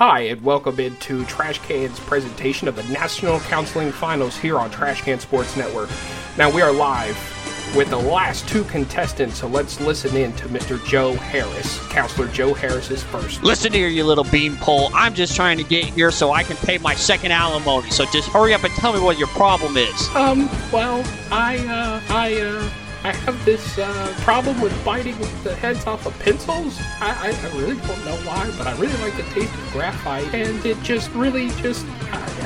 Hi, and welcome into Trash Can's presentation of the National Counseling Finals here on Trash Can Sports Network. Now, we are live with the last two contestants, so let's listen in to Mr. Joe Harris. Counselor Joe Harris is first. Listen here, you little beanpole. I'm just trying to get here so I can pay my second alimony. So just hurry up and tell me what your problem is. Um, well, I, uh, I, uh, I have this uh, problem with biting the heads off of pencils. I, I, I, really don't know why, but I really like the taste of graphite, and it just really just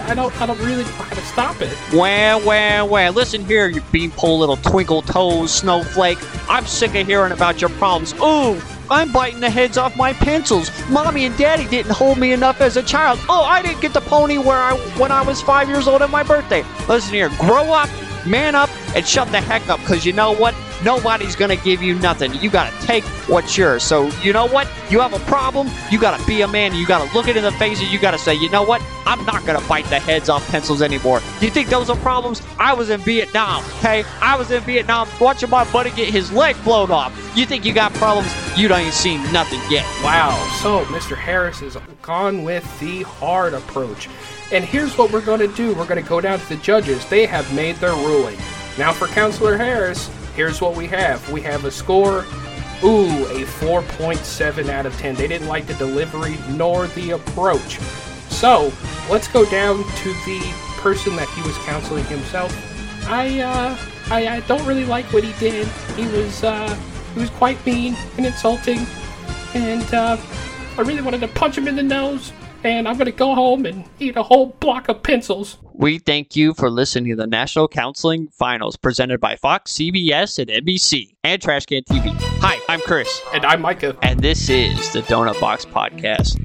I, don't I don't really know how to stop it. Well, well, well. Listen here, you beanpole little twinkle toes snowflake. I'm sick of hearing about your problems. Ooh. I'm biting the heads off my pencils. Mommy and Daddy didn't hold me enough as a child. Oh, I didn't get the pony where I when I was five years old at my birthday. Listen here, grow up man up and shut the heck up because you know what? Nobody's going to give you nothing. You got to take what's yours. So, you know what? You have a problem, you got to be a man. You got to look it in the face and you got to say, you know what? I'm not going to bite the heads off pencils anymore. You think those are problems? I was in Vietnam, okay? I was in Vietnam watching my buddy get his leg blown off. You think you got problems? You don't even see nothing yet. Wow. So, Mr. Harris has gone with the hard approach. And here's what we're going to do we're going to go down to the judges. They have made their ruling. Now, for Counselor Harris, here's what we have we have a score. Ooh, a 4.7 out of 10. They didn't like the delivery nor the approach. So, let's go down to the person that he was counseling himself. I, uh, I, I don't really like what he did. He was, uh, he was quite mean and insulting. And, uh, I really wanted to punch him in the nose and I'm going to go home and eat a whole block of pencils. We thank you for listening to the National Counseling Finals presented by Fox, CBS, and NBC, and Trashcan TV. Hi, I'm Chris. And I'm Micah. And this is the Donut Box Podcast.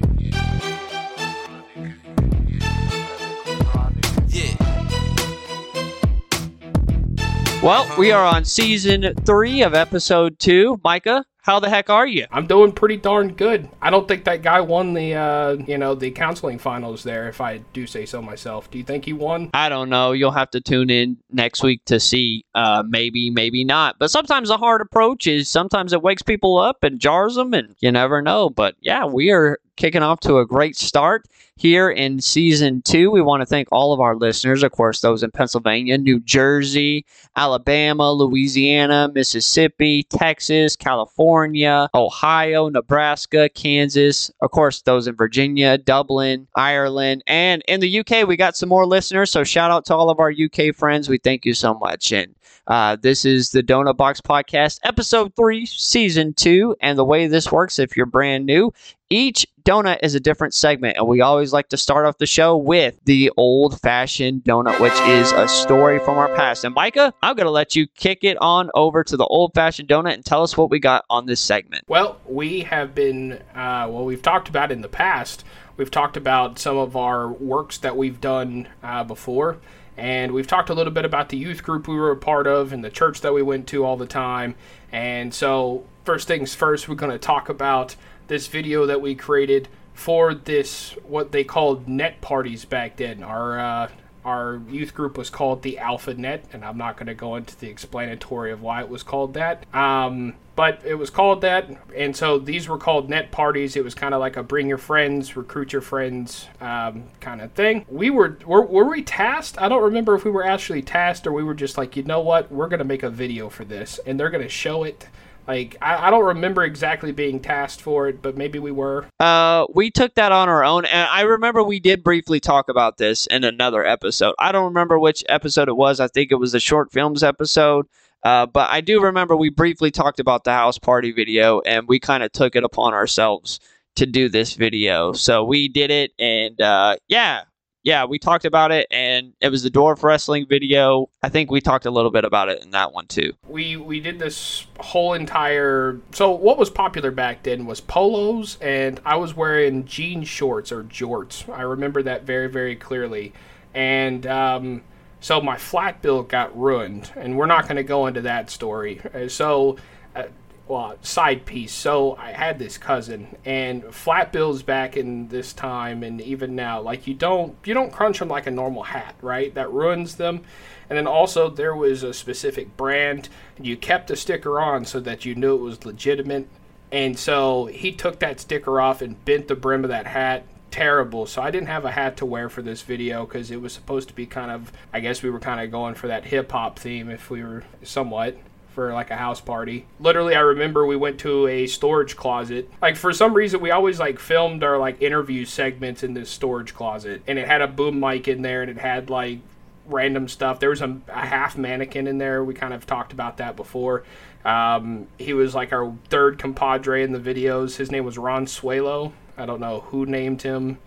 Well, we are on season three of episode two. Micah, how the heck are you? I'm doing pretty darn good. I don't think that guy won the, uh, you know, the counseling finals there. If I do say so myself, do you think he won? I don't know. You'll have to tune in next week to see. Uh, maybe, maybe not. But sometimes a hard approach is sometimes it wakes people up and jars them, and you never know. But yeah, we are kicking off to a great start here in season two. We want to thank all of our listeners, of course, those in Pennsylvania, New Jersey, Alabama, Louisiana, Mississippi, Texas, California, Ohio, Nebraska, Kansas, of course, those in Virginia, Dublin, Ireland, and in the UK, we got some more listeners. So shout out to all of our UK friends. We thank you so much. And uh, this is the Donut Box Podcast, episode three, season two. And the way this works, if you're brand new, each donut is a different segment, and we always like to start off the show with the old fashioned donut, which is a story from our past. And Micah, I'm going to let you kick it on over to the old fashioned donut and tell us what we got on this segment. Well, we have been, uh, well, we've talked about in the past, we've talked about some of our works that we've done uh, before. And we've talked a little bit about the youth group we were a part of and the church that we went to all the time. And so, first things first, we're going to talk about this video that we created for this what they called net parties back then. Our uh, our youth group was called the Alpha Net, and I'm not going to go into the explanatory of why it was called that. Um, but it was called that, and so these were called net parties. It was kind of like a bring your friends, recruit your friends um, kind of thing. We were, were were we tasked? I don't remember if we were actually tasked or we were just like, you know what, we're going to make a video for this, and they're going to show it like I, I, don't remember exactly being tasked for it, but maybe we were. Uh, we took that on our own, and I remember we did briefly talk about this in another episode. I don't remember which episode it was. I think it was the short films episode. Uh, but I do remember we briefly talked about the house party video, and we kind of took it upon ourselves to do this video. So we did it, and uh, yeah, yeah, we talked about it, and it was the dwarf wrestling video. I think we talked a little bit about it in that one too. We we did this whole entire. So what was popular back then was polos, and I was wearing jean shorts or jorts. I remember that very very clearly, and um, so my flat bill got ruined, and we're not going to go into that story. Uh, so. Uh, well, side piece. So I had this cousin, and flat bills back in this time, and even now, like you don't you don't crunch them like a normal hat, right? That ruins them. And then also there was a specific brand. You kept a sticker on so that you knew it was legitimate. And so he took that sticker off and bent the brim of that hat terrible. So I didn't have a hat to wear for this video because it was supposed to be kind of, I guess we were kind of going for that hip hop theme if we were somewhat for like a house party. Literally, I remember we went to a storage closet. Like for some reason, we always like filmed our like interview segments in this storage closet, and it had a boom mic in there, and it had like random stuff. There was a, a half mannequin in there. We kind of talked about that before. Um, he was like our third compadre in the videos. His name was Ron Suelo. I don't know who named him,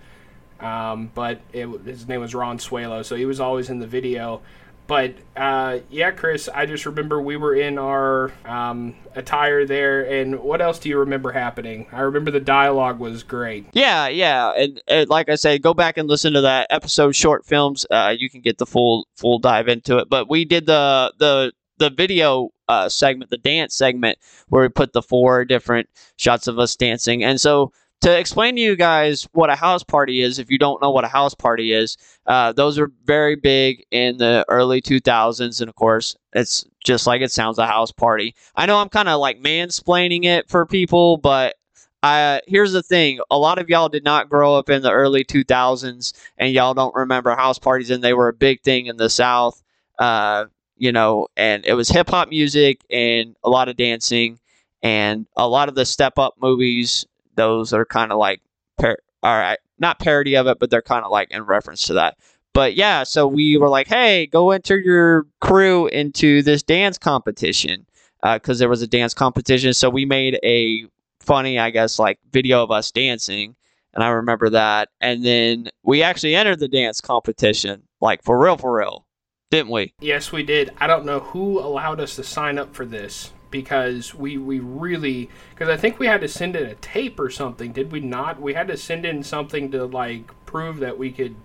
um, but it, his name was Ron Suelo. So he was always in the video. But uh, yeah, Chris, I just remember we were in our um, attire there. And what else do you remember happening? I remember the dialogue was great. Yeah, yeah, and, and like I said, go back and listen to that episode short films. Uh, you can get the full full dive into it. But we did the the the video uh, segment, the dance segment, where we put the four different shots of us dancing. And so to explain to you guys what a house party is, if you don't know what a house party is, uh, those are very big in the early 2000s. And of course, it's just like it sounds a house party. I know I'm kind of like mansplaining it for people, but uh, here's the thing a lot of y'all did not grow up in the early 2000s and y'all don't remember house parties, and they were a big thing in the South. Uh, you know, and it was hip hop music and a lot of dancing and a lot of the step up movies those are kind of like par- all right not parody of it but they're kind of like in reference to that. But yeah so we were like hey go enter your crew into this dance competition because uh, there was a dance competition. So we made a funny i guess like video of us dancing and i remember that. And then we actually entered the dance competition like for real for real didn't we? Yes we did. I don't know who allowed us to sign up for this because we we really because I think we had to send in a tape or something. Did we not? We had to send in something to like prove that we could.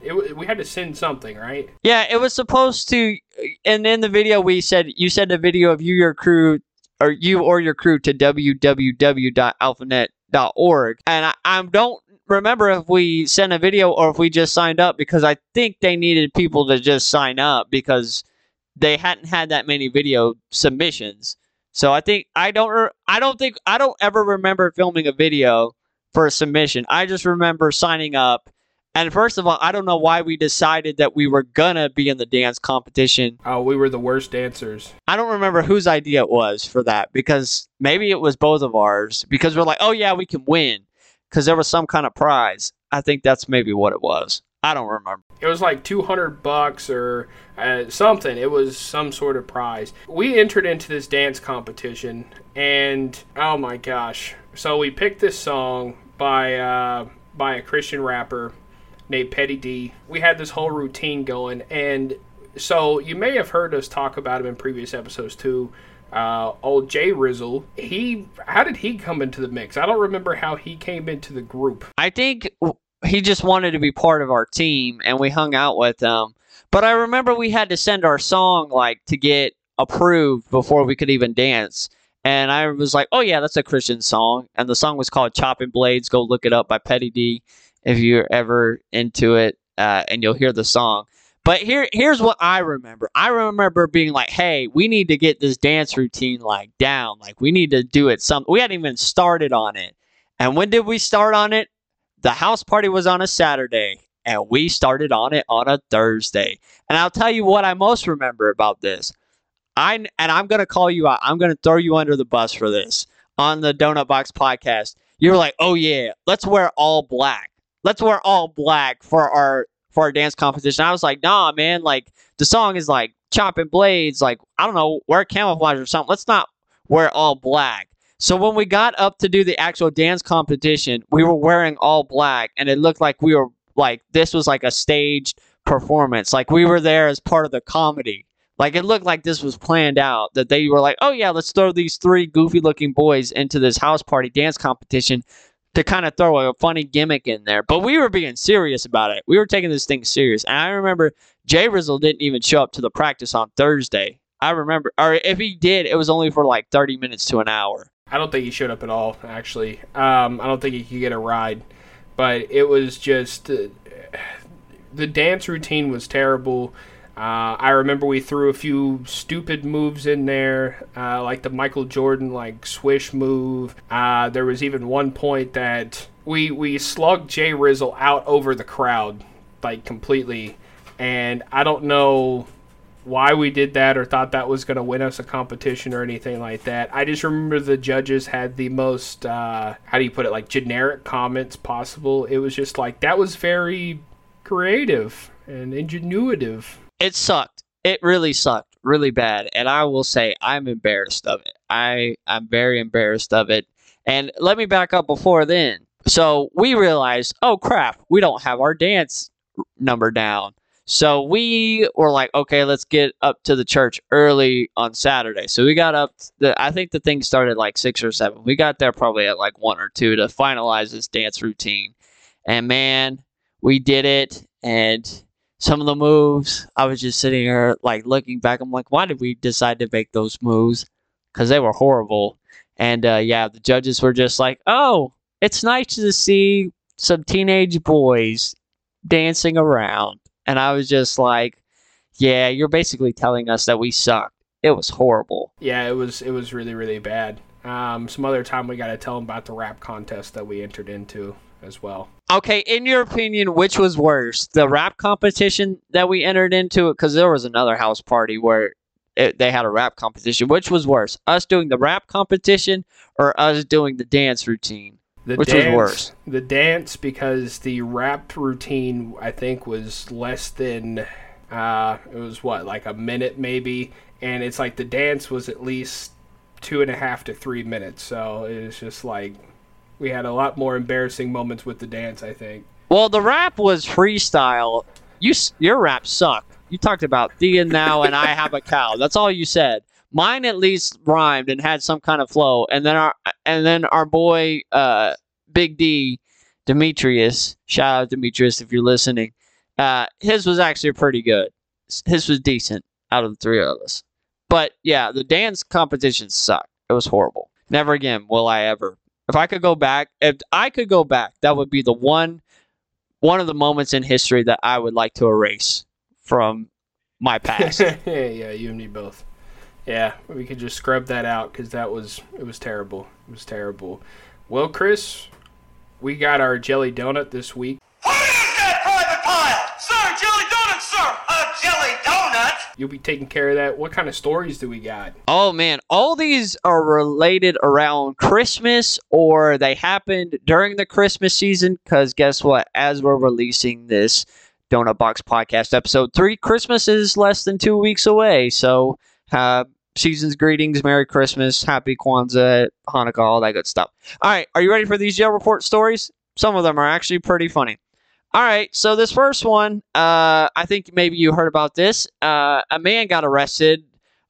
It, we had to send something, right? Yeah, it was supposed to. And in the video, we said you sent a video of you, your crew, or you or your crew to www.alphanet.org, and I, I don't remember if we sent a video or if we just signed up because I think they needed people to just sign up because they hadn't had that many video submissions. So I think I don't I don't think I don't ever remember filming a video for a submission. I just remember signing up. And first of all, I don't know why we decided that we were gonna be in the dance competition. Oh, we were the worst dancers. I don't remember whose idea it was for that because maybe it was both of ours because we're like, oh yeah, we can win because there was some kind of prize. I think that's maybe what it was. I don't remember. It was like 200 bucks or uh, something. It was some sort of prize. We entered into this dance competition, and oh my gosh! So we picked this song by uh, by a Christian rapper named Pettidee. We had this whole routine going, and so you may have heard us talk about him in previous episodes too. Uh, old Jay Rizzle, he how did he come into the mix? I don't remember how he came into the group. I think he just wanted to be part of our team and we hung out with him. But I remember we had to send our song like to get approved before we could even dance. And I was like, "Oh yeah, that's a Christian song." And the song was called "Chopping Blades." Go look it up by Pettidee if you're ever into it, uh, and you'll hear the song. But here, here's what I remember. I remember being like, "Hey, we need to get this dance routine like down. Like, we need to do it. Some we hadn't even started on it. And when did we start on it? The house party was on a Saturday, and we started on it on a Thursday. And I'll tell you what I most remember about this. I and I'm gonna call you out. I'm gonna throw you under the bus for this on the Donut Box podcast. You were like, "Oh yeah, let's wear all black. Let's wear all black for our for our dance competition." I was like, "Nah, man. Like the song is like chopping blades. Like I don't know, wear camouflage or something. Let's not wear all black." So when we got up to do the actual dance competition, we were wearing all black and it looked like we were like this was like a staged performance. Like we were there as part of the comedy. Like it looked like this was planned out that they were like, "Oh yeah, let's throw these three goofy-looking boys into this house party dance competition to kind of throw a funny gimmick in there." But we were being serious about it. We were taking this thing serious. And I remember Jay Rizzle didn't even show up to the practice on Thursday. I remember, or if he did, it was only for like 30 minutes to an hour. I don't think he showed up at all. Actually, um, I don't think he could get a ride. But it was just uh, the dance routine was terrible. Uh, I remember we threw a few stupid moves in there, uh, like the Michael Jordan like swish move. Uh, there was even one point that we we slugged Jay Rizzle out over the crowd like completely, and I don't know why we did that or thought that was going to win us a competition or anything like that. I just remember the judges had the most uh, how do you put it like generic comments possible. It was just like that was very creative and ingenuitive. It sucked. It really sucked, really bad. And I will say I'm embarrassed of it. I I'm very embarrassed of it. And let me back up before then. So we realized, oh crap, we don't have our dance number down. So we were like, okay, let's get up to the church early on Saturday. So we got up. The, I think the thing started like six or seven. We got there probably at like one or two to finalize this dance routine. And man, we did it. And some of the moves, I was just sitting here like looking back. I'm like, why did we decide to make those moves? Because they were horrible. And uh, yeah, the judges were just like, oh, it's nice to see some teenage boys dancing around. And I was just like, yeah, you're basically telling us that we sucked. It was horrible. Yeah, it was it was really really bad. Um, some other time we got to tell them about the rap contest that we entered into as well. Okay, in your opinion, which was worse, the rap competition that we entered into? Because there was another house party where it, they had a rap competition. Which was worse, us doing the rap competition or us doing the dance routine? The Which dance, was worse? The dance because the rap routine I think was less than uh it was what, like a minute maybe, and it's like the dance was at least two and a half to three minutes. So it was just like we had a lot more embarrassing moments with the dance, I think. Well, the rap was freestyle. You your rap sucked. You talked about thee and thou and I have a cow. That's all you said. Mine at least rhymed and had some kind of flow. And then our and then our boy uh, Big D Demetrius, shout out Demetrius if you're listening. Uh, his was actually pretty good. His was decent out of the three of us. But yeah, the dance competition sucked. It was horrible. Never again will I ever. If I could go back, if I could go back, that would be the one one of the moments in history that I would like to erase from my past. yeah, you and me both. Yeah, we could just scrub that out because that was it was terrible. It was terrible. Well, Chris, we got our jelly donut this week. What is that private pile? Sir, jelly donut, sir! A jelly donut? You'll be taking care of that. What kind of stories do we got? oh man, all these are related around Christmas or they happened during the Christmas season cuz guess what? As we're releasing this Donut Box podcast episode 3, Christmas is less than 2 weeks away. So, uh season's greetings, Merry Christmas, Happy Kwanzaa, Hanukkah, all that good stuff. All right, are you ready for these jail report stories? Some of them are actually pretty funny. All right, so this first one, uh, I think maybe you heard about this. Uh, a man got arrested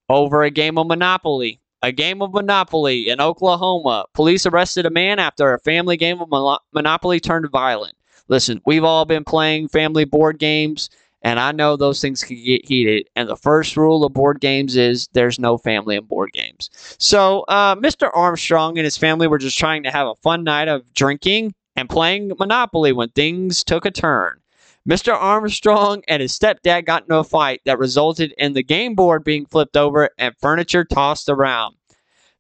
over a game of Monopoly. A game of Monopoly in Oklahoma. Police arrested a man after a family game of Monopoly turned violent. Listen, we've all been playing family board games, and I know those things can get heated. And the first rule of board games is there's no family in board games. So, uh, Mr. Armstrong and his family were just trying to have a fun night of drinking and playing Monopoly when things took a turn. Mr. Armstrong and his stepdad got into a fight that resulted in the game board being flipped over and furniture tossed around.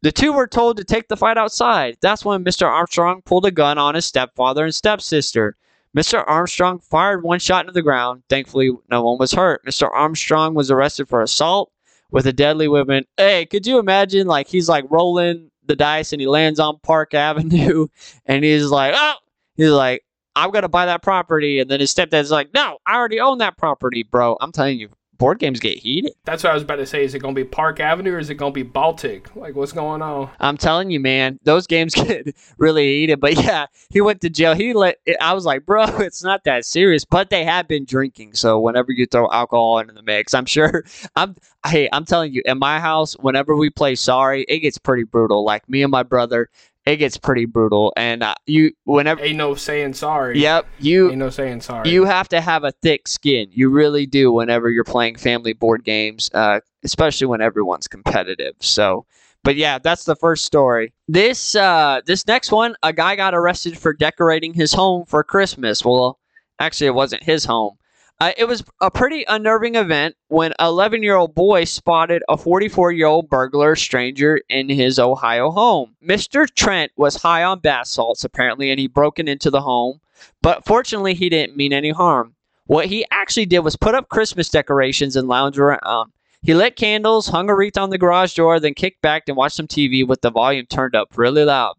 The two were told to take the fight outside. That's when Mr. Armstrong pulled a gun on his stepfather and stepsister. Mr. Armstrong fired one shot into the ground. Thankfully, no one was hurt. Mr. Armstrong was arrested for assault with a deadly weapon. Hey, could you imagine? Like, he's like rolling the dice and he lands on Park Avenue and he's like, oh, he's like, I'm gonna buy that property, and then his stepdad's like, "No, I already own that property, bro." I'm telling you, board games get heated. That's what I was about to say. Is it going to be Park Avenue or is it going to be Baltic? Like, what's going on? I'm telling you, man, those games get really heated. But yeah, he went to jail. He let. I was like, bro, it's not that serious. But they have been drinking, so whenever you throw alcohol into the mix, I'm sure. I'm. Hey, I'm telling you, in my house, whenever we play Sorry, it gets pretty brutal. Like me and my brother, it gets pretty brutal. And uh, you, whenever. Ain't no saying sorry. Yep, you Ain't no saying sorry. You have to have a thick skin. You really do whenever you're playing family board games, uh, especially when everyone's competitive. So, but yeah, that's the first story. This uh, this next one, a guy got arrested for decorating his home for Christmas. Well, actually, it wasn't his home. Uh, it was a pretty unnerving event when an 11 year old boy spotted a 44 year old burglar stranger in his Ohio home. Mr. Trent was high on bath salts, apparently, and he broken into the home, but fortunately, he didn't mean any harm. What he actually did was put up Christmas decorations and lounge around. He lit candles, hung a wreath on the garage door, then kicked back and watched some TV with the volume turned up really loud.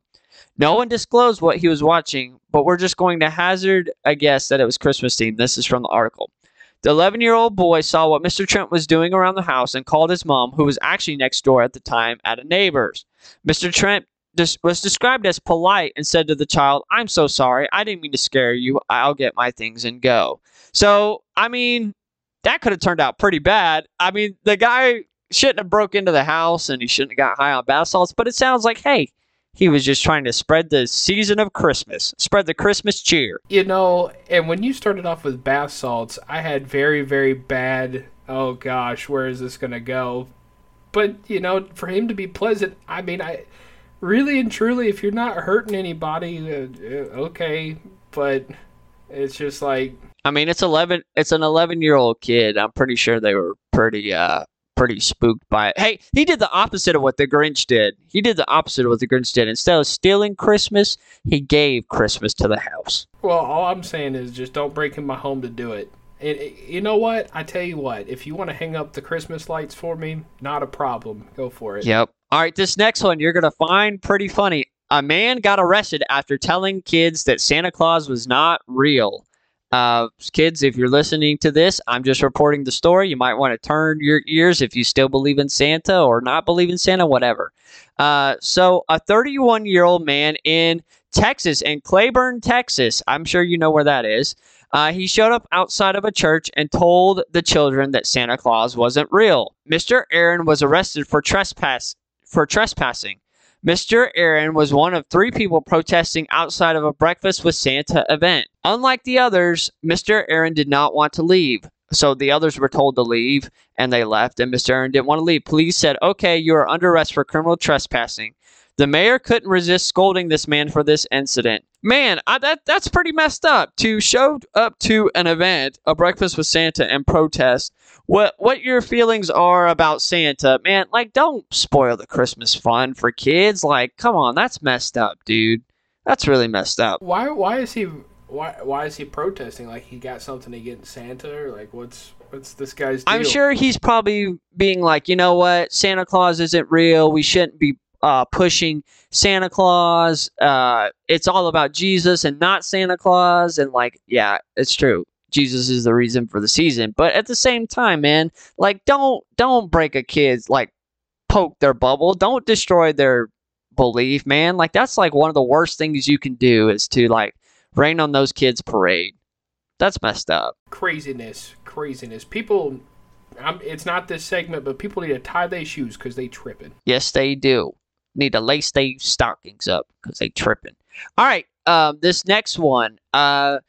No one disclosed what he was watching, but we're just going to hazard a guess that it was Christmas themed. This is from the article. The 11 year old boy saw what Mr. Trent was doing around the house and called his mom, who was actually next door at the time at a neighbor's. Mr. Trent was described as polite and said to the child, I'm so sorry. I didn't mean to scare you. I'll get my things and go. So, I mean, that could have turned out pretty bad. I mean, the guy shouldn't have broke into the house and he shouldn't have got high on bath salts, but it sounds like, hey, he was just trying to spread the season of Christmas, spread the Christmas cheer. You know, and when you started off with bath salts, I had very, very bad, oh gosh, where is this going to go? But, you know, for him to be pleasant, I mean, I really and truly, if you're not hurting anybody, uh, uh, okay, but it's just like, I mean, it's 11 it's an 11-year-old kid. I'm pretty sure they were pretty uh pretty spooked by it. Hey, he did the opposite of what the Grinch did. He did the opposite of what the Grinch did. Instead of stealing Christmas, he gave Christmas to the house. well, all I'm saying is just don't break in my home to do it. And uh, you know what? I tell you what, if you want to hang up the Christmas lights for me, not a problem. Go for it. Yep. All right, this next one you're going to find pretty funny. A man got arrested after telling kids that Santa Claus was not real. Uh, kids, if you're listening to this, I'm just reporting the story. You might want to turn your ears if you still believe in Santa or not believe in Santa, whatever. Uh, so, a 31 year old man in Texas, in Cleburne, Texas, I'm sure you know where that is. Uh, he showed up outside of a church and told the children that Santa Claus wasn't real. Mr. Aaron was arrested for trespass for trespassing. Mr. Aaron was one of three people protesting outside of a Breakfast with Santa event. Unlike the others, Mr. Aaron did not want to leave. So the others were told to leave and they left, and Mr. Aaron didn't want to leave. Police said, Okay, you are under arrest for criminal trespassing. The mayor couldn't resist scolding this man for this incident. Man, I, that that's pretty messed up. To show up to an event, a breakfast with Santa, and protest what what your feelings are about Santa, man. Like, don't spoil the Christmas fun for kids. Like, come on, that's messed up, dude. That's really messed up. Why? Why is he? Why? Why is he protesting? Like he got something against Santa, or like what's what's this guy's deal? I'm sure he's probably being like, you know what, Santa Claus isn't real. We shouldn't be uh, pushing Santa Claus. Uh, it's all about Jesus and not Santa Claus. And like, yeah, it's true. Jesus is the reason for the season. But at the same time, man, like, don't don't break a kid's like poke their bubble. Don't destroy their belief, man. Like that's like one of the worst things you can do is to like rain on those kids' parade. That's messed up. craziness, craziness. People, I'm, it's not this segment, but people need to tie their shoes because they tripping. Yes, they do. Need to lace their stockings up because they tripping. All right, um, this next one, uh,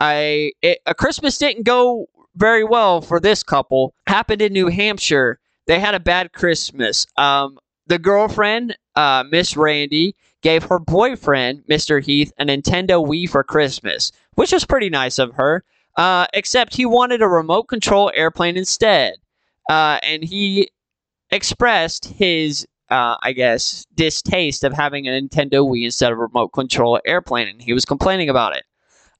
I it, a Christmas didn't go very well for this couple. Happened in New Hampshire. They had a bad Christmas. Um, the girlfriend, uh, Miss Randy, gave her boyfriend, Mr. Heath, a Nintendo Wii for Christmas, which was pretty nice of her. Uh, except he wanted a remote control airplane instead. Uh, and he expressed his, uh, I guess, distaste of having a Nintendo Wii instead of a remote control airplane, and he was complaining about it.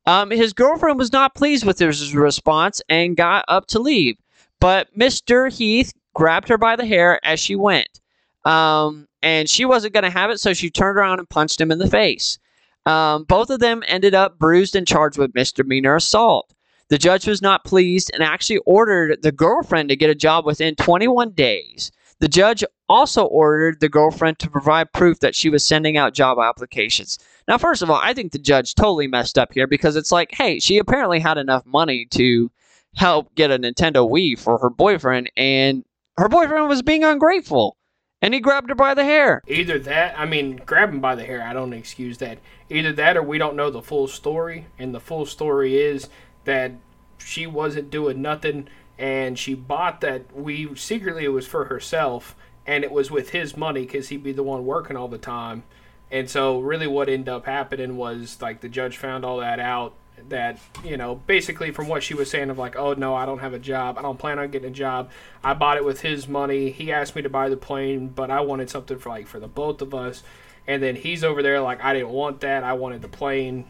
Um, his girlfriend was not pleased with his response and got up to leave, but Mr. Heath grabbed her by the hair as she went. Um, and she wasn't going to have it, so she turned around and punched him in the face. Um, both of them ended up bruised and charged with misdemeanor assault. The judge was not pleased and actually ordered the girlfriend to get a job within 21 days. The judge also ordered the girlfriend to provide proof that she was sending out job applications. Now, first of all, I think the judge totally messed up here because it's like, hey, she apparently had enough money to help get a Nintendo Wii for her boyfriend, and her boyfriend was being ungrateful. And he grabbed her by the hair. Either that, I mean, grab him by the hair. I don't excuse that. Either that, or we don't know the full story, and the full story is that she wasn't doing nothing, and she bought that Wii secretly it was for herself, and it was with his money because he'd be the one working all the time. And so, really, what ended up happening was like the judge found all that out, that you know basically from what she was saying of like oh no i don't have a job. I don't plan on getting a job. I bought it with his money. He asked me to buy the plane but i wanted something for like for the both of us. And then he's over there like i didn't want that. I wanted the plane.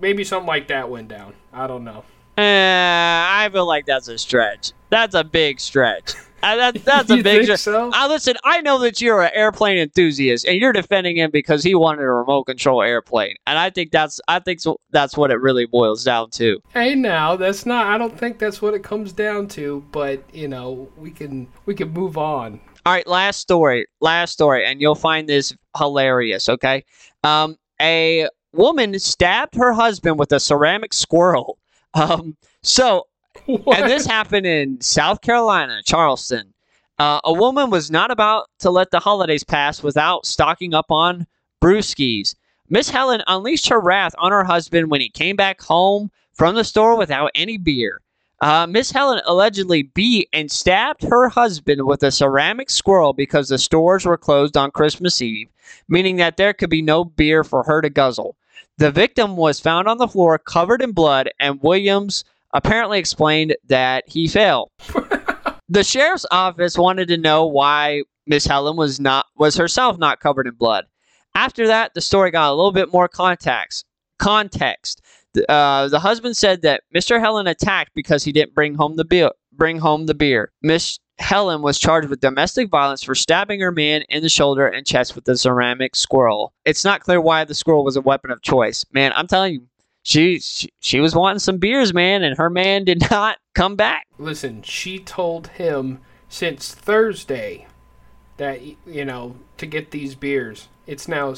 Maybe something like that went down. I don't know. Eh, I feel like that's a stretch. That's a big stretch. Uh, that, that's a big think so? Uh, listen, I know that you're an airplane enthusiast, and you're defending him because he wanted a remote control airplane, and I think that's I think so, that's what it really boils down to. hey now that's not i don't think that's what it comes down to but you know we can we can move on All right, last story, last story, and you'll find this hilarious. Okay, um, a woman stabbed her husband with a ceramic squirrel. Um, so What? and this happened in South Carolina, Charleston. Uh, a woman was not about to let the holidays pass without stocking up on brewskis. Miss Helen unleashed her wrath on her husband when he came back home from the store without any beer. Uh, Miss Helen allegedly beat and stabbed her husband with a ceramic squirrel because the stores were closed on Christmas Eve, meaning that there could be no beer for her to guzzle. The victim was found on the floor covered in blood, and Williams apparently explained that he fell. the sheriff's office wanted to know why Miss Helen was not was herself not covered in blood. After that, the story got a little bit more context. Context. The- Uh, the husband said that Mr. Helen attacked because he didn't bring home the beer. Bring home the beer. Miss Helen was charged with domestic violence for stabbing her man in the shoulder and chest with a ceramic squirrel. It's not clear why the squirrel was a weapon of choice. Man, I'm telling you, she she, she was wanting some beers, man, and her man did not come back. listen she told him since thursday that you know to get these beers it's now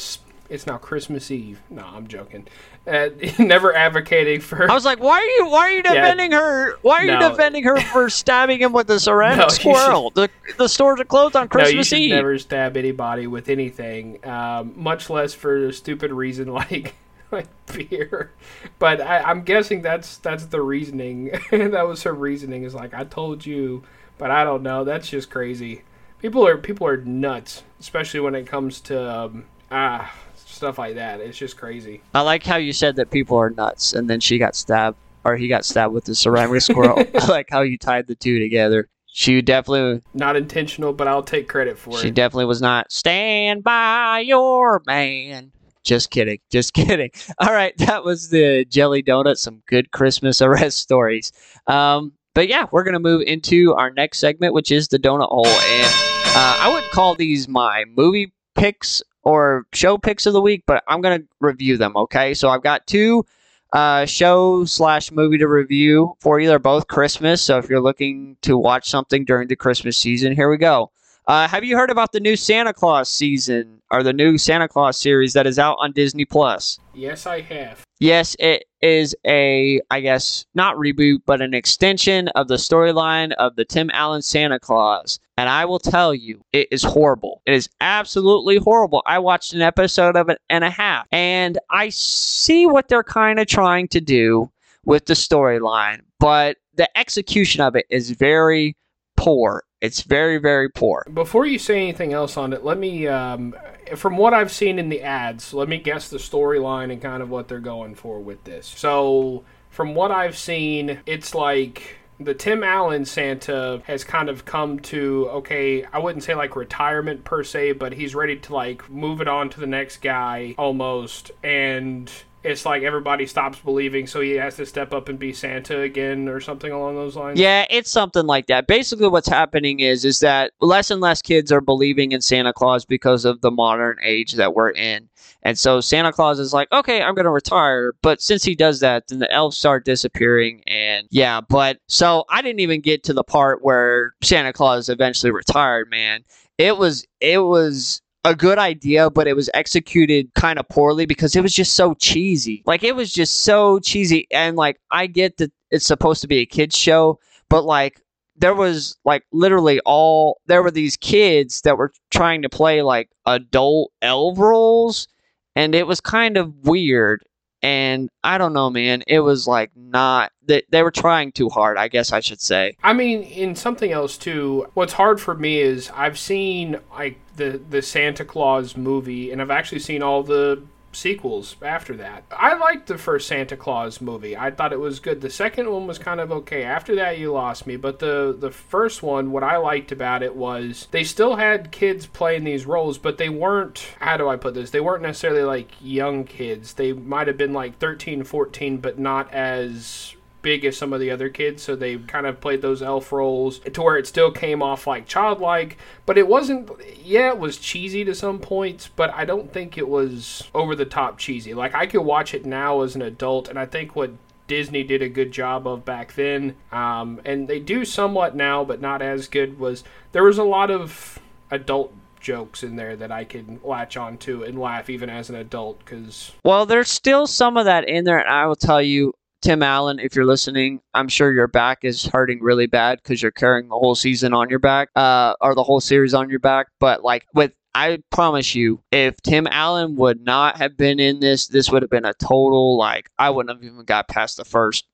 it's now christmas eve no i'm joking uh, never advocating for I was like, why are you why are you defending her? Why are you defending her for stabbing him with a ceramic No, you should- squirrel? The the stores are closed on no, you Christmas should Eve. never stab anybody with anything, um, much less for a stupid reason like like beer. But I, I'm guessing that's that's the reasoning. that was her reasoning. Is like I told you, but I don't know. That's just crazy. People are people are nuts, especially when it comes to um, ah stuff like that. It's just crazy. I like how you said that people are nuts, and then she got stabbed, or he got stabbed with the ceramic squirrel. I like how you tied the two together. She definitely, Not intentional, but I'll take credit for she it. She definitely was not. Stand by your man. Just kidding, just kidding. All right, that was the Jelly Donut. Some good Christmas arrest stories. Um, but yeah, we're gonna move into our next segment, which is the donut hole, and uh, I would call these my movie picks or show picks of the week, but I'm gonna review them. Okay, so I've got two uh, show slash movie to review for you. They're both Christmas, so if you're looking to watch something during the Christmas season, here we go. Uh, have you heard about the new Santa Clause season or the new Santa Clause series that is out on Disney Plus? Yes, I have. Yes, it is a, I guess, not reboot, but an extension of the storyline of the Tim Allen Santa Clause. And I will tell you, it is horrible. It is absolutely horrible. I watched an episode of it and a half, and I see what they're kind of trying to do with the storyline, but the execution of it is very poor. It's very, very poor. Before you say anything else on it, let me, um, from what I've seen in the ads, let me guess the storyline and kind of what they're going for with this. So, from what I've seen, it's like the Tim Allen Santa has kind of come to, okay, I wouldn't say like retirement per se, but he's ready to like move it on to the next guy almost. And it's like everybody stops believing, so he has to step up and be Santa again or something along those lines. Yeah, it's something like that. Basically, what's happening is is that less and less kids are believing in Santa Claus because of the modern age that we're in, and so Santa Claus is like, okay, I'm gonna retire. But since he does that, then the elves start disappearing, and yeah. But so I didn't even get to the part where Santa Claus eventually retired. Man, it was it was a good idea, but it was executed kind of poorly because it was just so cheesy. Like it was just so cheesy, and like I get that it's supposed to be a kids show, but like there was like literally all there were these kids that were trying to play like adult elf roles, and it was kind of weird. And I don't know, man. It was like not they, they were trying too hard, I guess I should say. I mean, in something else too. What's hard for me is I've seen like the the Santa Clause movie, and I've actually seen all the sequels after that. I liked the first Santa Clause movie. I thought it was good. The second one was kind of okay. After that, you lost me. But the the first one, what I liked about it was they still had kids playing these roles, but they weren't. How do I put this? They weren't necessarily like young kids. They might have been like 13, 14, but not as big as some of the other kids, so they kind of played those elf roles to where it still came off like childlike, but it wasn't. Yeah, it was cheesy to some points, but I don't think it was over the top cheesy. Like I could watch it now as an adult, and I think what Disney did a good job of back then, um, and they do somewhat now, but not as good. Was there was a lot of adult jokes in there that I could latch on to and laugh even as an adult because Well, there's still some of that in there, and I will tell you, Tim Allen, if you're listening, I'm sure your back is hurting really bad because you're carrying the whole season on your back, uh, or the whole series on your back. But like with, I promise you, if Tim Allen would not have been in this, this would have been a total like I wouldn't have even got past the first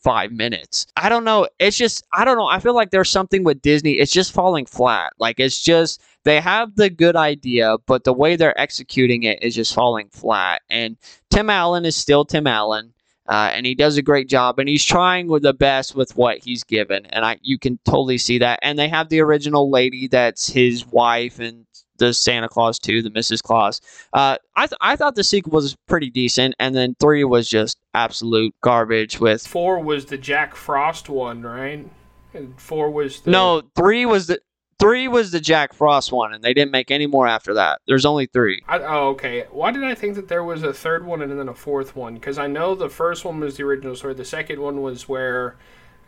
five minutes. I don't know. It's just I don't know. I feel like there's something with Disney. It's just falling flat. Like it's just they have the good idea, but the way they're executing it is just falling flat. And Tim Allen is still Tim Allen. Uh, and he does a great job, and he's trying with the best with what he's given, and I you can totally see that. And they have the original lady that's his wife, and the Santa Claus too, the Mrs. Claus. Uh, I th- I thought the sequel was pretty decent, and then three was just absolute garbage. With four was the Jack Frost one, right? And four was the no three was the three was the Jack Frost one, and they didn't make any more after that. There's only three. I, oh, okay. Why did I think that there was a third one and then a fourth one? Because I know the first one was the original story. The second one was where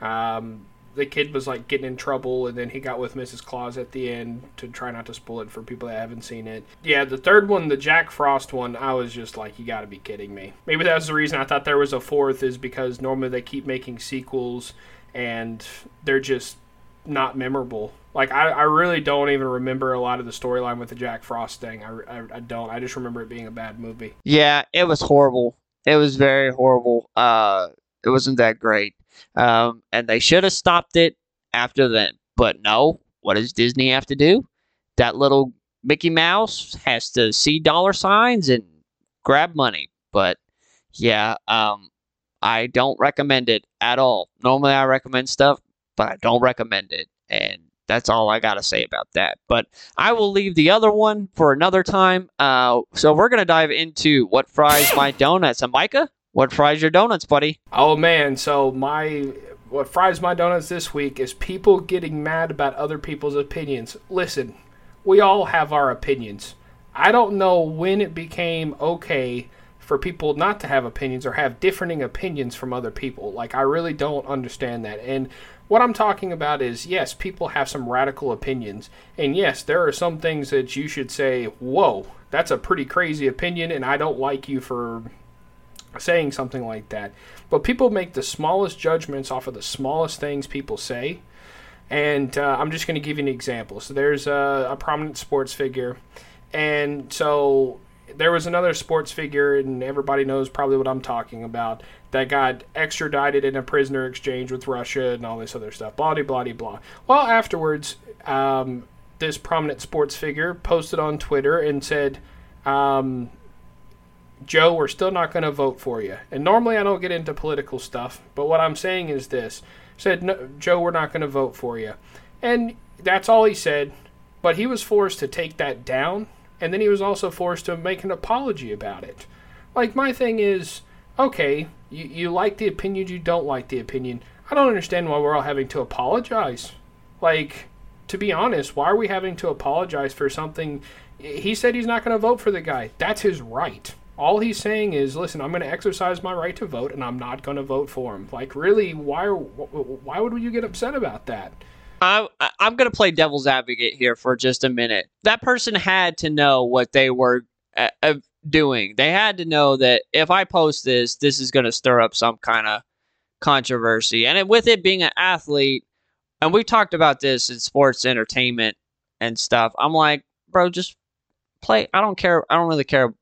um, the kid was like getting in trouble, and then he got with Mrs. Claus at the end to try not to spoil it for people that haven't seen it. Yeah, the third one, the Jack Frost one, I was just like, you got to be kidding me. Maybe that was the reason I thought there was a fourth, is because normally they keep making sequels and they're just not memorable. Like I, I really don't even remember a lot of the storyline with the Jack Frost thing. I, I, I don't. I just remember it being a bad movie. Yeah, it was horrible. It was very horrible. Uh, it wasn't that great. Um, and they should have stopped it after then. But no, what does Disney have to do? That little Mickey Mouse has to see dollar signs and grab money. But yeah, um, I don't recommend it at all. Normally I recommend stuff, but I don't recommend it. And that's all I got to say about that. But I will leave the other one for another time. Uh, so we're going to dive into what fries my donuts. And Micah, what fries your donuts, buddy? Oh man, so my what fries my donuts this week is people getting mad about other people's opinions. Listen, we all have our opinions. I don't know when it became okay for people not to have opinions or have differing opinions from other people. Like I really don't understand that. And what I'm talking about is yes, people have some radical opinions. And yes, there are some things that you should say, "Whoa, that's a pretty crazy opinion and I don't like you for saying something like that. But people make the smallest judgments off of the smallest things people say. And uh, I'm just going to give you an example. So there's a, a, prominent sports figure, and so there was another sports figure, and everybody knows probably what I'm talking about, that got extradited in a prisoner exchange with Russia and all this other stuff. Blah, blah, blah, blah. Well, afterwards, um, this prominent sports figure posted on Twitter and said, um, Joe, we're still not going to vote for you. And normally I don't get into political stuff, but what I'm saying is this. Said, no, Joe, we're not going to vote for you. And that's all he said, but he was forced to take that down, and then he was also forced to make an apology about it. Like, my thing is, okay, you, you like the opinion, you don't like the opinion. I don't understand why we're all having to apologize. Like, to be honest, why are we having to apologize for something? He said he's not going to vote for the guy. That's his right all he's saying is, listen, I'm going to exercise my right to vote, and I'm not going to vote for him. Like, really, why? Why would you get upset about that? I'm going to play devil's advocate here for just a minute. That person had to know what they were uh, uh doing. They had to know that if I post this, this is going to stir up some kind of controversy. And with it being an athlete, and we talked about this in sports entertainment and stuff. I'm like, bro, just play. I don't care. I don't really care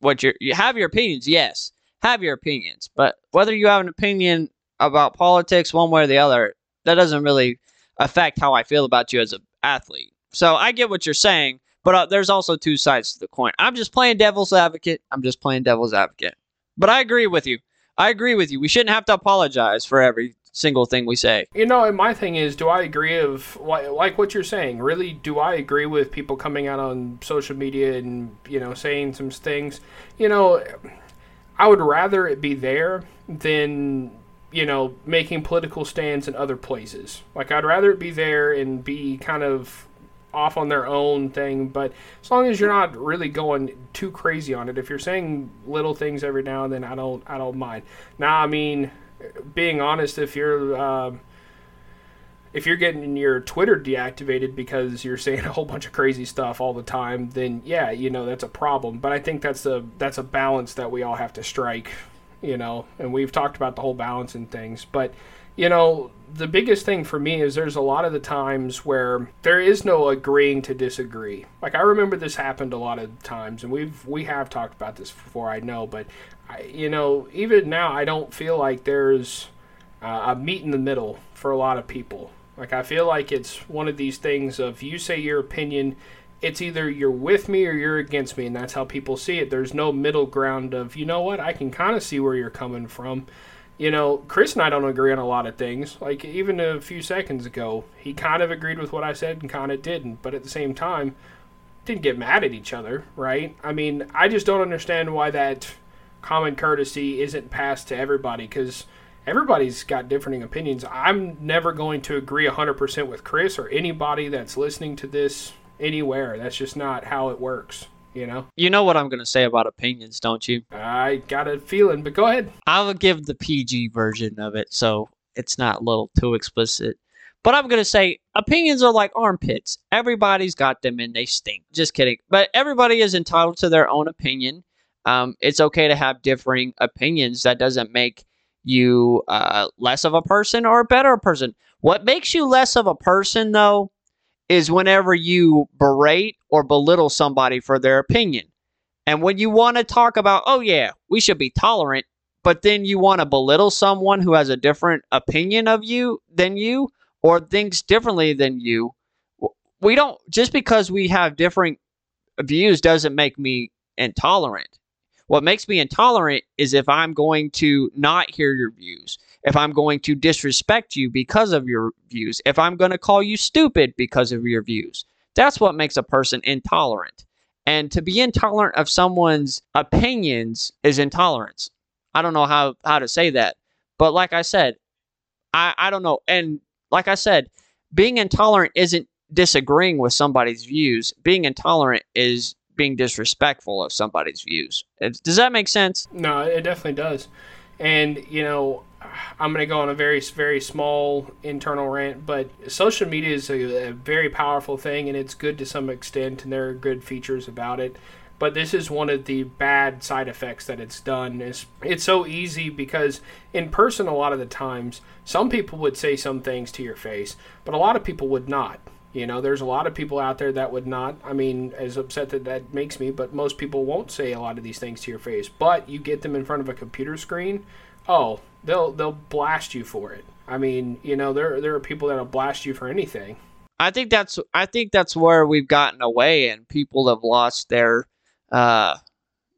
what you you have your opinions. Yes, have your opinions, but whether you have an opinion about politics one way or the other, that doesn't really affect how I feel about you as an athlete. So I get what you're saying, But uh, there's also two sides to the coin. I'm just playing devil's advocate. I'm just playing devil's advocate. But I agree with you. I agree with you. We shouldn't have to apologize for every single thing we say. You know, and my thing is, do I agree of like what you're saying? Really, do I agree with people coming out on social media and you know saying some things? You know, I would rather it be there than you know making political stands in other places. Like I'd rather it be there and be kind of off on their own thing, but as long as you're not really going too crazy on it, if you're saying little things every now and then, I don't I don't mind. Now, I mean, being honest, if you're uh, if you're getting your Twitter deactivated because you're saying a whole bunch of crazy stuff all the time, then yeah, you know that's a problem. But I think that's a that's a balance that we all have to strike, you know. And we've talked about the whole balance and things, but you know the biggest thing for me is there's a lot of the times where there is no agreeing to disagree. Like I remember this happened a lot of times, and we've we have talked about this before. I know, but I, you know even now I don't feel like there's uh, a meet in the middle for a lot of people. Like I feel like it's one of these things of you say your opinion, it's either you're with me or you're against me, and that's how people see it. There's no middle ground of you know what I can kind of see where you're coming from you know, Chris and I don't agree on a lot of things. Like even a few seconds ago, he kind of agreed with what I said and kind of didn't, but at the same time, didn't get mad at each other, right? I mean, I just don't understand why that common courtesy isn't passed to everybody because everybody's got differing opinions. I'm never going to agree 100% with Chris or anybody that's listening to this anywhere. That's just not how it works you know? You know what I'm going to say about opinions, don't you? I got a feeling, but go ahead. I'll give the PG version of it so it's not a little too explicit. But I'm going to say opinions are like armpits. Everybody's got them and they stink. Just kidding. But everybody is entitled to their own opinion. Um, it's okay to have differing opinions. That doesn't make you uh, less of a person or a better person. What makes you less of a person, though, is whenever you berate or belittle somebody for their opinion. And when you want to talk about, oh, yeah, we should be tolerant, but then you want to belittle someone who has a different opinion of you than you or thinks differently than you, we don't, just because we have different views doesn't make me intolerant. What makes me intolerant is if I'm going to not hear your views if I'm going to disrespect you because of your views, if I'm going to call you stupid because of your views. That's what makes a person intolerant. And to be intolerant of someone's opinions is intolerance. I don't know how, how to say that. But like I said, I, I don't know. And like I said, being intolerant isn't disagreeing with somebody's views. Being intolerant is being disrespectful of somebody's views. Does that make sense? No, it definitely does. And, you know, I'm going to go on a very, very small internal rant, but social media is a, a, very powerful thing and it's good to some extent, and there are good features about it. But this is one of the bad side effects that it's done. Is it's so easy because in person, a lot of the times, some people would say some things to your face, but a lot of people would not. You know, there's a lot of people out there that would not. I mean, as upset that that makes me, but most people won't say a lot of these things to your face. But you get them in front of a computer screen, oh, they'll they'll blast you for it. I mean, you know, there there are people that'll blast you for anything. I think that's I think that's where we've gotten away, and people have lost their uh,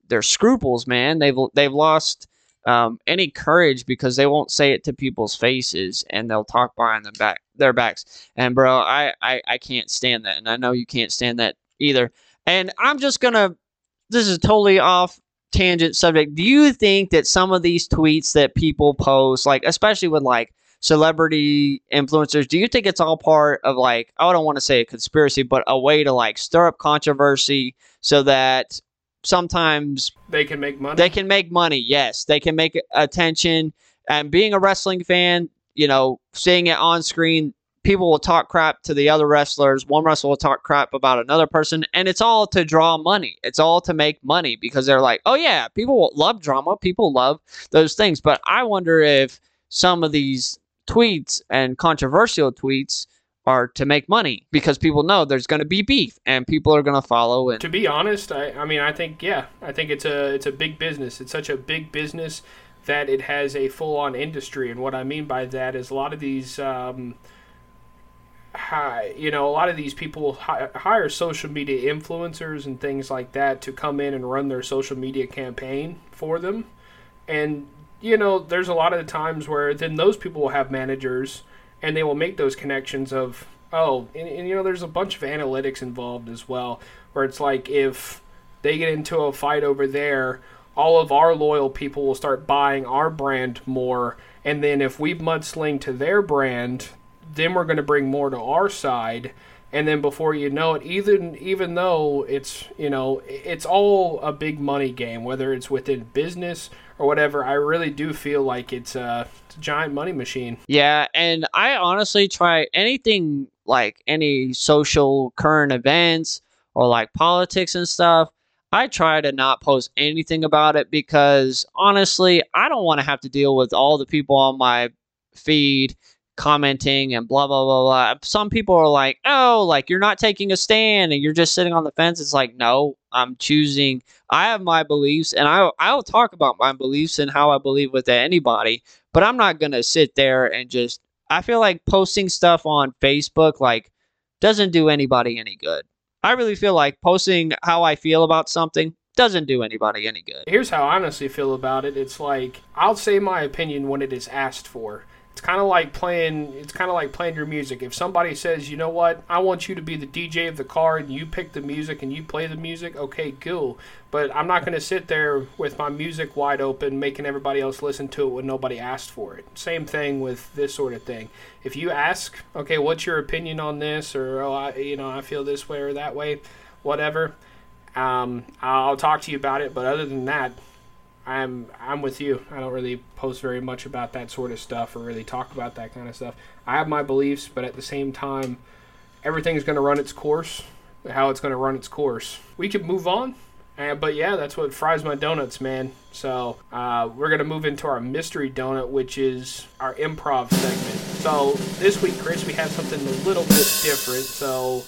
their scruples. Man, they've they've lost um, any courage because they won't say it to people's faces, and they'll talk behind their back their backs. And bro, I, I I can't stand that, and I know you can't stand that either. And I'm just gonna. This is totally off tangent subject. Do you think that some of these tweets that people post, like especially with like celebrity influencers, do you think it's all part of like I don't want to say a conspiracy, but a way to like stir up controversy so that sometimes they can make money. They can make money. Yes, they can make attention. And being a wrestling fan, you know, seeing it on screen, people will talk crap to the other wrestlers. One wrestler will talk crap about another person, and it's all to draw money. It's all to make money because they're like, oh yeah, people love drama. People love those things. But I wonder if some of these tweets and controversial tweets are to make money because people know there's going to be beef and people are going to follow it. to be honest I, I mean i think yeah i think it's a it's a big business it's such a big business that it has a full-on industry and what i mean by that is a lot of these um, you know, a lot of these people hi- hire social media influencers and things like that to come in and run their social media campaign for them. And, you know, there's a lot of the times where then those people will have managers and they will make those connections of, oh, and, and you know, there's a bunch of analytics involved as well, where it's like if they get into a fight over there, all of our loyal people will start buying our brand more. And then if we mudsling to their brand, then we're going to bring more to our side. And then before you know it, even even though it's you know it's all a big money game, whether it's within business or whatever, I really do feel like it's a, it's a giant money machine. Yeah, and I honestly try anything like any social current events or like politics and stuff. I try to not post anything about it because honestly, I don't want to have to deal with all the people on my feed commenting and blah blah blah blah. Some people are like, "Oh, like you're not taking a stand and you're just sitting on the fence." It's like, "No, I'm choosing. I have my beliefs and I I'll talk about my beliefs and how I believe with anybody, but I'm not going to sit there and just I feel like posting stuff on Facebook like doesn't do anybody any good. I really feel like posting how I feel about something doesn't do anybody any good. Here's how I honestly feel about it. It's like I'll say my opinion when it is asked for. It's kind of like playing. It's kind of like playing your music. If somebody says, "You know what? I want you to be the DJ of the car, and you pick the music and you play the music," okay, cool. But I'm not going to sit there with my music wide open, making everybody else listen to it when nobody asked for it. Same thing with this sort of thing. If you ask, "Okay, what's your opinion on this?" or "Oh, I, you know, I feel this way or that way," whatever, um, I'll talk to you about it. But other than that, I'm I'm with you. I don't really post very much about that sort of stuff or really talk about that kind of stuff. I have my beliefs, but at the same time, everything's going to run its course. How it's going to run its course. We could move on, uh, but yeah, that's what fries my donuts, man. So uh, we're going to move into our mystery donut, which is our improv segment. So this week, Chris, we have something a little bit different. So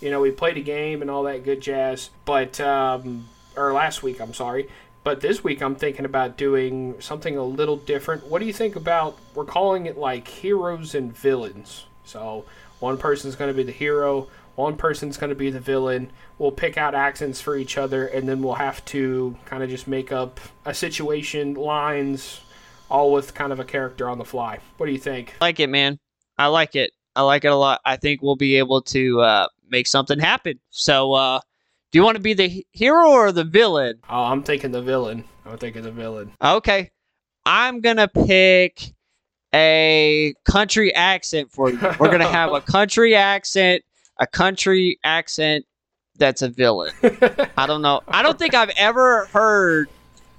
you know, we played a game and all that good jazz, but um, or last week, I'm sorry. But this week I'm thinking about doing something a little different. What do you think about we're calling it like heroes and villains? So one person's going to be the hero, one person's going to be the villain. We'll pick out accents for each other and then we'll have to kind of just make up a situation, lines, all with kind of a character on the fly. What do you think? I like it, man. I like it. I like it a lot. I think we'll be able to uh, make something happen. So, uh, do you want to be the hero or the villain? Oh, I'm thinking the villain. I'm thinking the villain. Okay. I'm going to pick a country accent for you. We're going to have a country accent, a country accent that's a villain. I don't know. I don't think I've ever heard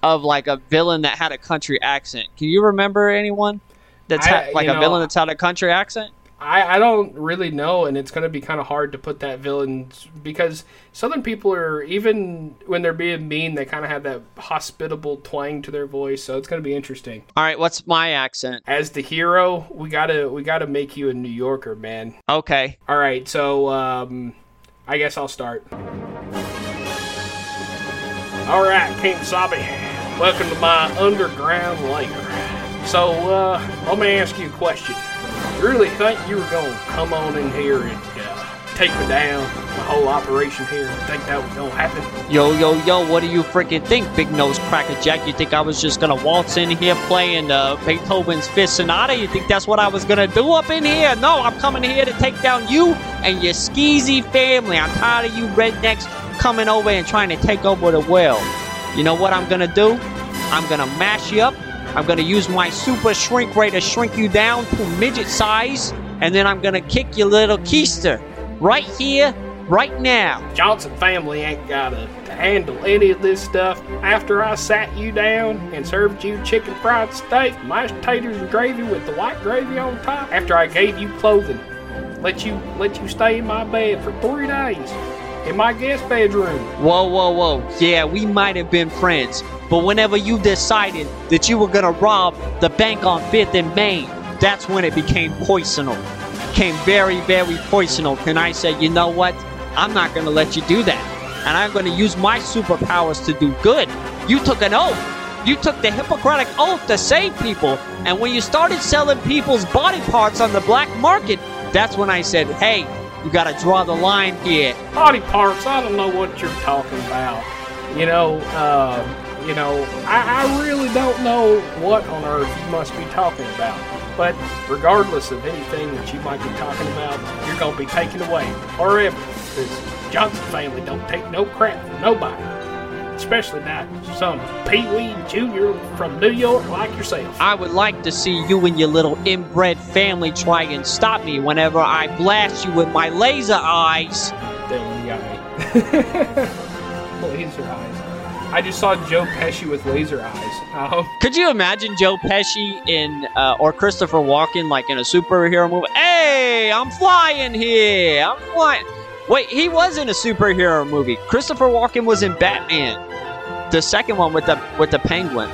of like a villain that had a country accent. Can you remember anyone that's I- had, like a know, villain that's had a country accent? I, I don't really know, and it's going to be kind of hard to put that villain because Southern people are even when they're being mean, they kind of have that hospitable twang to their voice. So it's going to be interesting. All right, what's my accent? As the hero, we gotta we gotta make you a New Yorker, man. Okay. All right, so um, I guess I'll start. All right, King Sabi, welcome to my underground lair. So uh, let me ask you a question. Really think you were gonna come on in here and uh, take me down, the whole operation here? You think that was gonna happen? Yo, yo, yo, what do you freaking think, Big Nose Cracker Jack? You think I was just gonna waltz in here playing uh, Beethoven's Fifth Sonata? You think that's what I was gonna do up in here? No, I'm coming here to take down you and your skeezy family. I'm tired of you rednecks coming over and trying to take over the world. You know what I'm gonna do? I'm gonna mash you up. I'm gonna use my super shrink ray to shrink you down to midget size, and then I'm gonna kick your little keister right here, right now. Johnson family ain't gotta to handle any of this stuff. After I sat you down and served you chicken fried steak, mashed potatoes and gravy with the white gravy on top. After I gave you clothing, let you let you stay in my bed for three days in my guest bedroom. Whoa, whoa, whoa. Yeah, we might have been friends, but whenever you decided that you were gonna rob the bank on 5th and Main, that's when it became poisonal. Became very, very poisonal. And I said, you know what? I'm not gonna let you do that. And I'm gonna use my superpowers to do good. You took an oath. You took the Hippocratic oath to save people. And when you started selling people's body parts on the black market, That's when I said, hey, you got to draw the line here. Body parts, I don't know what you're talking about. You know, uh, you know, I, I really don't know what on earth you must be talking about. But regardless of anything that you might be talking about, you're gonna be taken away forever. Because Johnson family don't take no crap from nobody. Especially not some Pee Wee Jr. from New York like yourself. I would like to see you and your little inbred family try and stop me whenever I blast you with my laser eyes. There you got me. laser eyes. I just saw Joe Pesci with laser eyes. Um, Could you imagine Joe Pesci in uh, or Christopher Walken like in a superhero movie? Hey, I'm flying here. I'm flying. Wait, he was in a superhero movie. Christopher Walken was in Batman, the second one with the with the Penguin.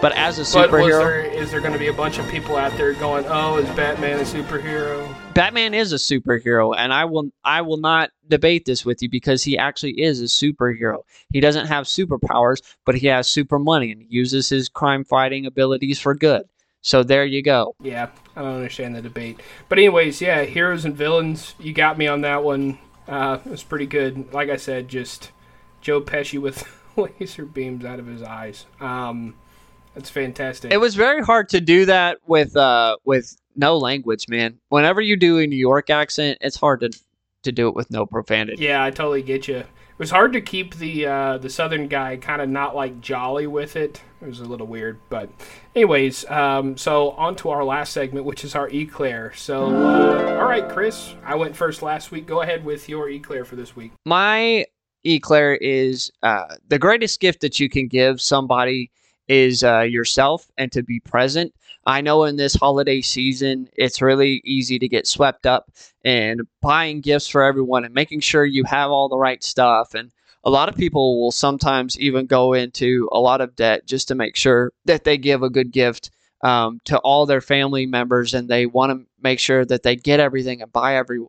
But as a but superhero, there, is there going to be a bunch of people out there going, "Oh, is Batman a superhero?" Batman is a superhero, and I will I will not debate this with you because he actually is a superhero. He doesn't have superpowers, but he has super money and he uses his crime fighting abilities for good. So there you go. Yeah, I don't understand the debate. But anyways, yeah, heroes and villains. You got me on that one. Uh, it was pretty good. Like I said, just Joe Pesci with laser beams out of his eyes. Um, that's fantastic. It was very hard to do that with uh with no language, man. Whenever you do a New York accent, it's hard to to do it with no profanity. Yeah, I totally get you. It was hard to keep the uh, the southern guy kind of not like jolly with it. It was a little weird, but anyways, um, so on to our last segment, which is our eclair. So, uh, all right, Chris, I went first last week. Go ahead with your eclair for this week. My eclair is uh, the greatest gift that you can give somebody is uh, yourself and to be present. I know in this holiday season, it's really easy to get swept up in buying gifts for everyone and making sure you have all the right stuff. And a lot of people will sometimes even go into a lot of debt just to make sure that they give a good gift um, to all their family members and they want to make sure that they get everything and buy every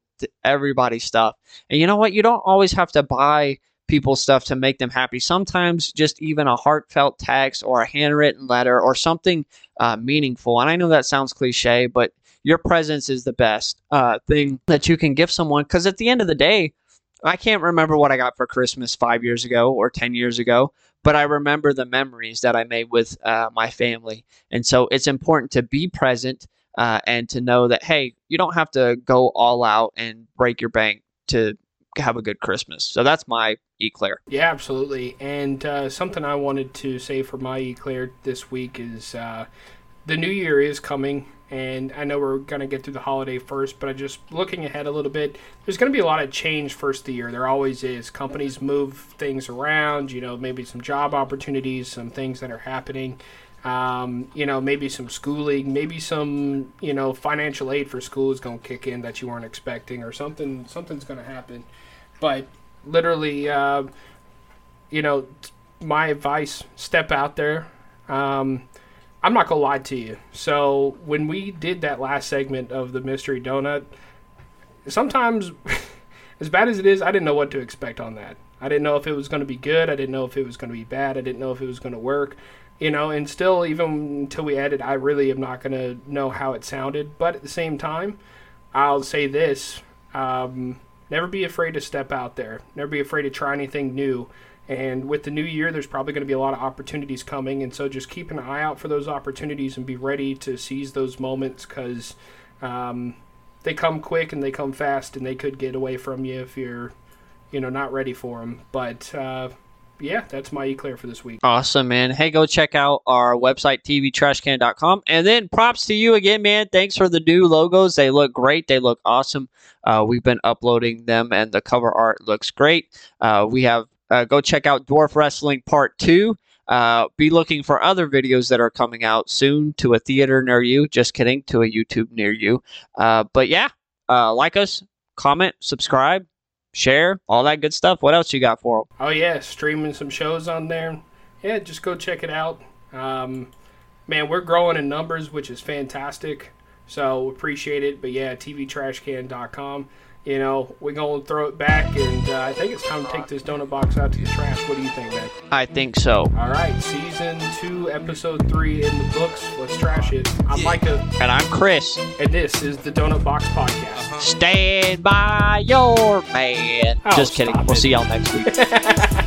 everybody stuff. And you know what? You don't always have to buy people stuff to make them happy. Sometimes just even a heartfelt text or a handwritten letter or something uh, meaningful. And I know that sounds cliche, but your presence is the best uh, thing that you can give someone because at the end of the day, I can't remember what I got for Christmas five years ago or 10 years ago, but I remember the memories that I made with uh, my family. And so it's important to be present uh, and to know that, hey, you don't have to go all out and break your bank to have a good Christmas. So that's my eclair. Yeah, absolutely. And uh, something I wanted to say for my eclair this week is uh, the new year is coming. And I know we're going to get through the holiday first, but I just looking ahead a little bit, there's going to be a lot of change first of the year. There always is. Companies move things around, you know, maybe some job opportunities, some things that are happening. Um, you know, maybe some schooling, maybe some, you know, financial aid for school is going to kick in that you weren't expecting, or something. Something's going to happen. But literally, uh, you know, my advice: step out there. Um, I'm not gonna lie to you. So when we did that last segment of the mystery donut, sometimes, as bad as it is, I didn't know what to expect on that. I didn't know if it was going to be good. I didn't know if it was going to be bad. I didn't know if it was going to work. You know, and still, even until we edit, I really am not going to know how it sounded. But at the same time, I'll say this: um, never be afraid to step out there. Never be afraid to try anything new. And with the new year, there's probably going to be a lot of opportunities coming. And so just keep an eye out for those opportunities and be ready to seize those moments because um, they come quick and they come fast and they could get away from you if you're, you know, not ready for them. But uh, yeah, that's my eclair for this week. Awesome, man. Hey, go check out our website, tvtrashcan.com. And then props to you again, man. Thanks for the new logos. They look great. They look awesome. Uh, we've been uploading them, and the cover art looks great. Uh, we have uh, go check out Dwarf Wrestling Part 2. Uh, be looking for other videos that are coming out soon to a theater near you. Just kidding, to a YouTube near you. Uh, but yeah, uh, like us, comment, subscribe, share, all that good stuff. What else you got for them? Oh yeah, streaming some shows on there. Yeah, just go check it out. Um, man, we're growing in numbers, which is fantastic. So appreciate it. But yeah, tvtrashcan.com. you know, we're going to throw it back, and uh, I think it's time to take this donut box out to the trash. What do you think, man? I think so. All right, season two, episode three in the books. Let's trash it. I'm Micah, And I'm Chris. and this is the Donut Box Podcast. Stand by your man. Oh, Just kidding. We'll it. see y'all next week.